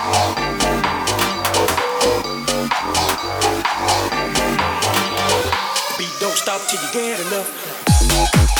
Beat don't stop till you get enough.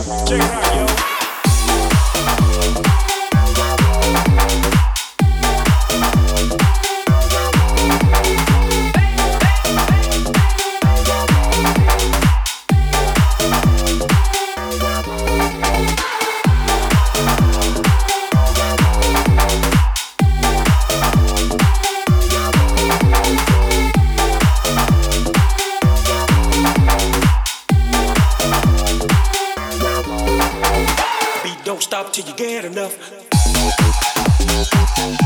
Check it out, yo. Thank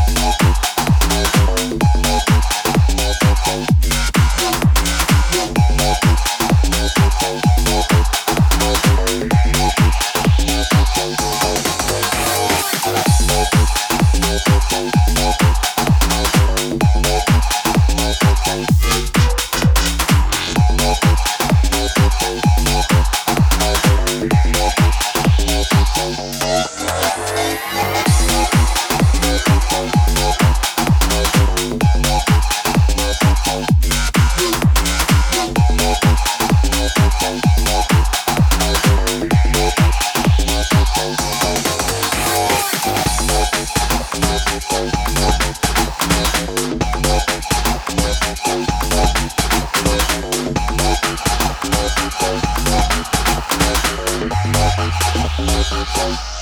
Thank